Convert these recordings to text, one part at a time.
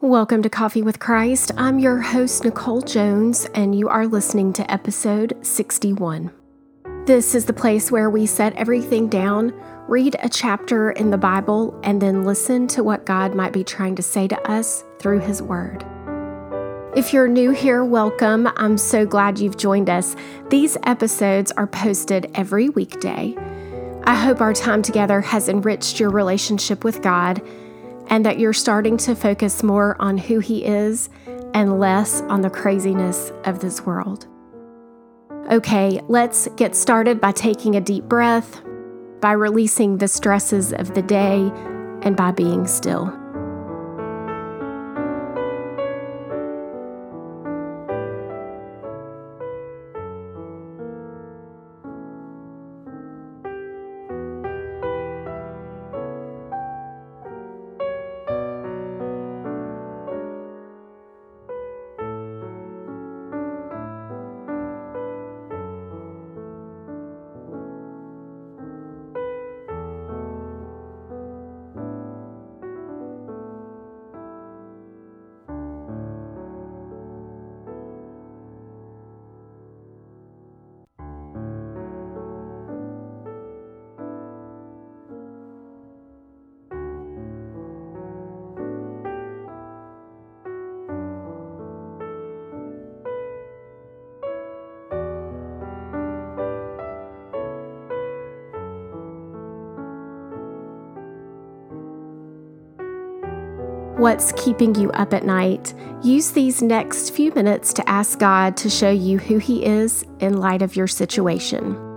Welcome to Coffee with Christ. I'm your host, Nicole Jones, and you are listening to episode 61. This is the place where we set everything down, read a chapter in the Bible, and then listen to what God might be trying to say to us through His Word. If you're new here, welcome. I'm so glad you've joined us. These episodes are posted every weekday. I hope our time together has enriched your relationship with God and that you're starting to focus more on who He is and less on the craziness of this world. Okay, let's get started by taking a deep breath, by releasing the stresses of the day, and by being still. What's keeping you up at night, use these next few minutes to ask God to show you who He is in light of your situation.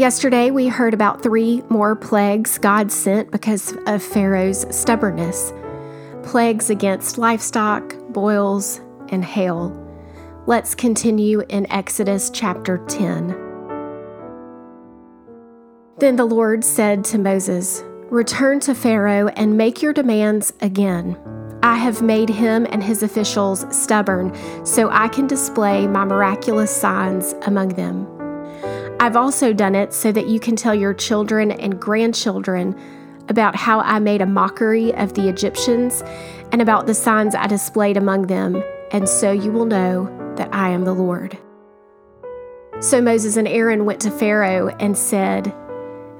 Yesterday, we heard about three more plagues God sent because of Pharaoh's stubbornness plagues against livestock, boils, and hail. Let's continue in Exodus chapter 10. Then the Lord said to Moses, Return to Pharaoh and make your demands again. I have made him and his officials stubborn so I can display my miraculous signs among them. I've also done it so that you can tell your children and grandchildren about how I made a mockery of the Egyptians and about the signs I displayed among them, and so you will know that I am the Lord. So Moses and Aaron went to Pharaoh and said,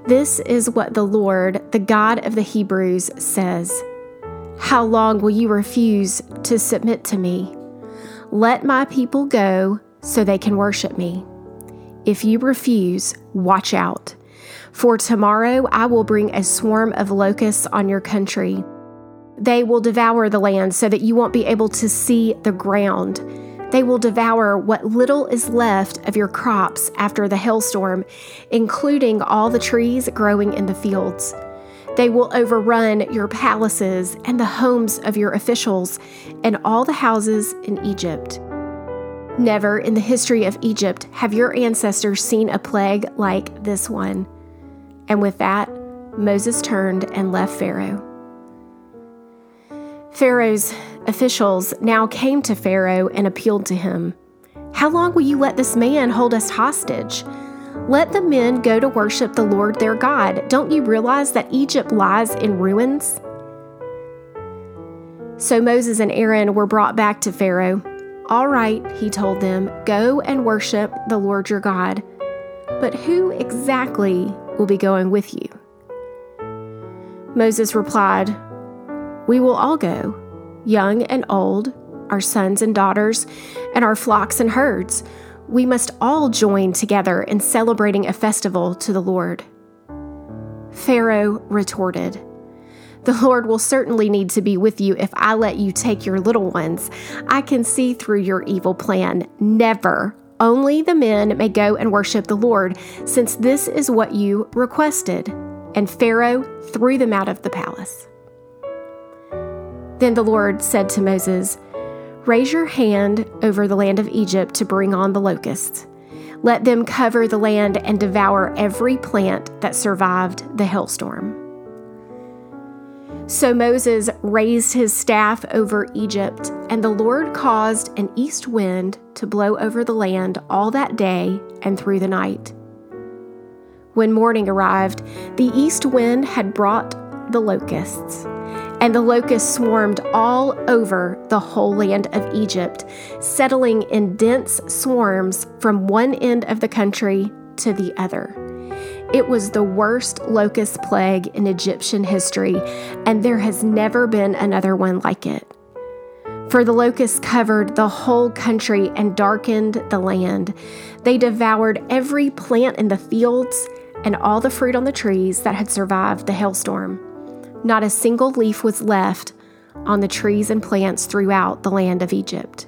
This is what the Lord, the God of the Hebrews, says How long will you refuse to submit to me? Let my people go so they can worship me. If you refuse, watch out. For tomorrow I will bring a swarm of locusts on your country. They will devour the land so that you won't be able to see the ground. They will devour what little is left of your crops after the hailstorm, including all the trees growing in the fields. They will overrun your palaces and the homes of your officials and all the houses in Egypt. Never in the history of Egypt have your ancestors seen a plague like this one. And with that, Moses turned and left Pharaoh. Pharaoh's officials now came to Pharaoh and appealed to him How long will you let this man hold us hostage? Let the men go to worship the Lord their God. Don't you realize that Egypt lies in ruins? So Moses and Aaron were brought back to Pharaoh. All right, he told them, go and worship the Lord your God. But who exactly will be going with you. Moses replied, We will all go, young and old, our sons and daughters, and our flocks and herds. We must all join together in celebrating a festival to the Lord. Pharaoh retorted, The Lord will certainly need to be with you if I let you take your little ones. I can see through your evil plan. Never. Only the men may go and worship the Lord, since this is what you requested. And Pharaoh threw them out of the palace. Then the Lord said to Moses, Raise your hand over the land of Egypt to bring on the locusts. Let them cover the land and devour every plant that survived the hailstorm. So Moses raised his staff over Egypt, and the Lord caused an east wind to blow over the land all that day and through the night. When morning arrived, the east wind had brought the locusts and the locusts swarmed all over the whole land of Egypt, settling in dense swarms from one end of the country to the other. It was the worst locust plague in Egyptian history, and there has never been another one like it. For the locusts covered the whole country and darkened the land. They devoured every plant in the fields and all the fruit on the trees that had survived the hailstorm. Not a single leaf was left on the trees and plants throughout the land of Egypt.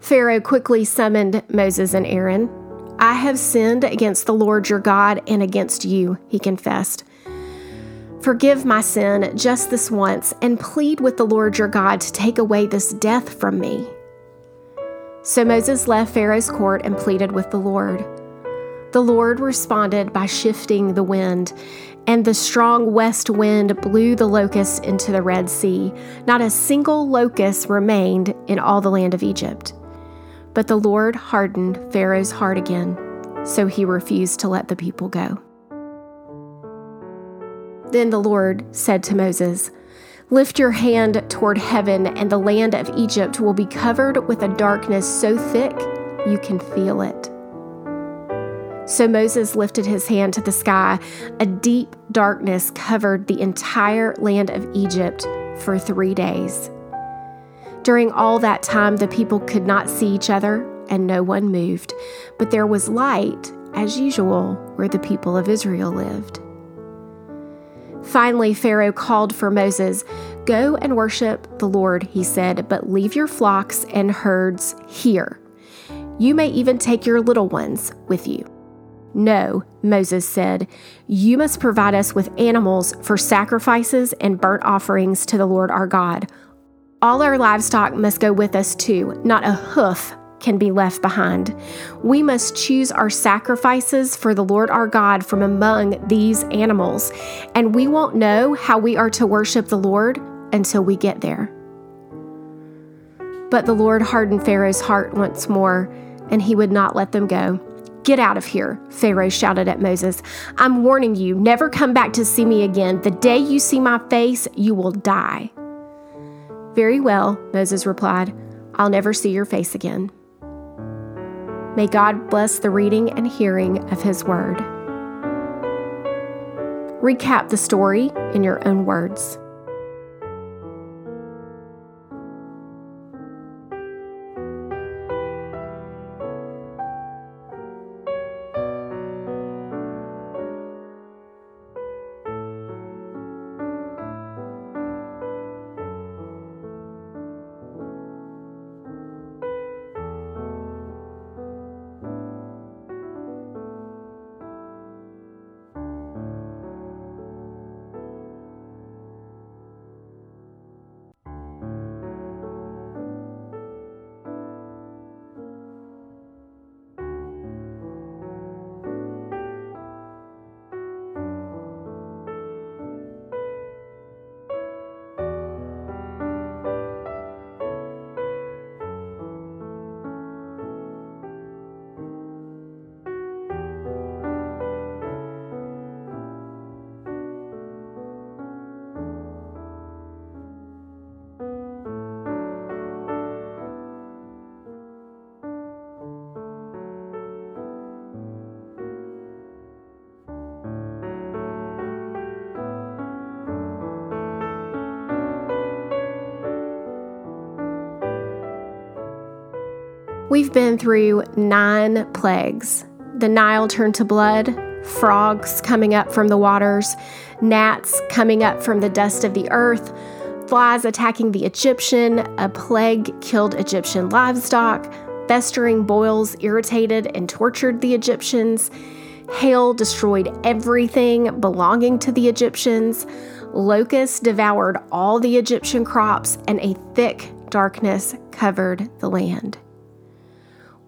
Pharaoh quickly summoned Moses and Aaron. I have sinned against the Lord your God and against you, he confessed. Forgive my sin just this once and plead with the Lord your God to take away this death from me. So Moses left Pharaoh's court and pleaded with the Lord. The Lord responded by shifting the wind, and the strong west wind blew the locusts into the Red Sea. Not a single locust remained in all the land of Egypt. But the Lord hardened Pharaoh's heart again, so he refused to let the people go. Then the Lord said to Moses, Lift your hand toward heaven, and the land of Egypt will be covered with a darkness so thick you can feel it. So Moses lifted his hand to the sky. A deep darkness covered the entire land of Egypt for three days. During all that time, the people could not see each other and no one moved, but there was light, as usual, where the people of Israel lived. Finally, Pharaoh called for Moses. Go and worship the Lord, he said, but leave your flocks and herds here. You may even take your little ones with you. No, Moses said, You must provide us with animals for sacrifices and burnt offerings to the Lord our God. All our livestock must go with us too, not a hoof can be left behind. We must choose our sacrifices for the Lord our God from among these animals, and we won't know how we are to worship the Lord until we get there. But the Lord hardened Pharaoh's heart once more, and he would not let them go. Get out of here, Pharaoh shouted at Moses. I'm warning you, never come back to see me again. The day you see my face, you will die. Very well, Moses replied. I'll never see your face again. May God bless the reading and hearing of His word. Recap the story in your own words. We've been through nine plagues. The Nile turned to blood, frogs coming up from the waters, gnats coming up from the dust of the earth, flies attacking the Egyptian, a plague killed Egyptian livestock, festering boils irritated and tortured the Egyptians, hail destroyed everything belonging to the Egyptians, locusts devoured all the Egyptian crops, and a thick darkness covered the land.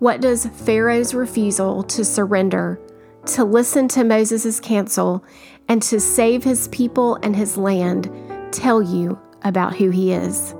What does Pharaoh's refusal to surrender, to listen to Moses' counsel, and to save his people and his land tell you about who he is?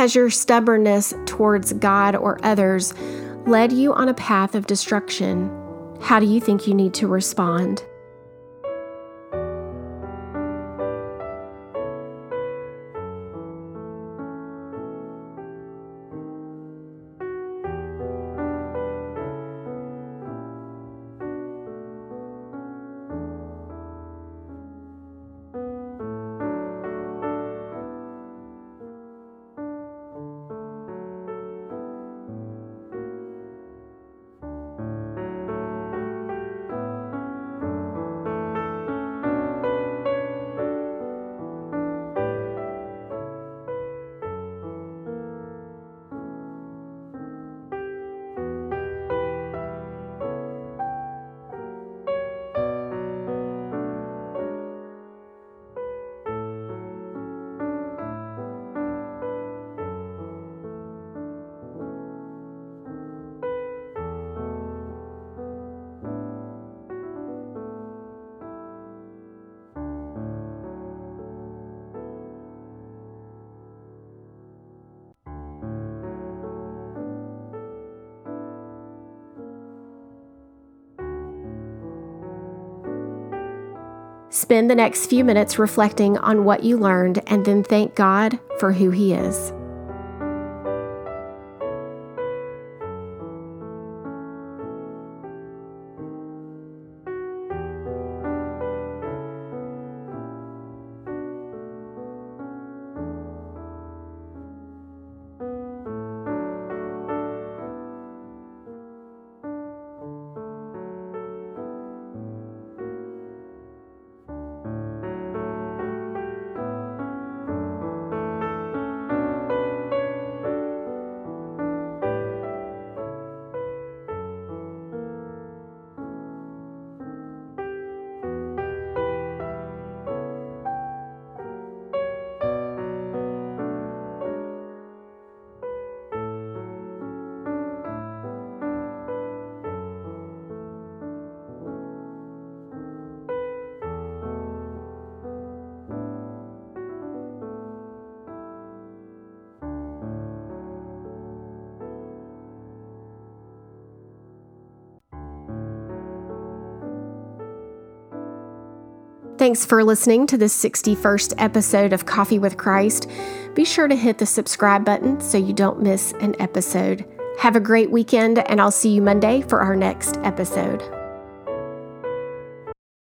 Has your stubbornness towards God or others led you on a path of destruction? How do you think you need to respond? Spend the next few minutes reflecting on what you learned and then thank God for who He is. Thanks for listening to the 61st episode of Coffee with Christ. Be sure to hit the subscribe button so you don't miss an episode. Have a great weekend, and I'll see you Monday for our next episode.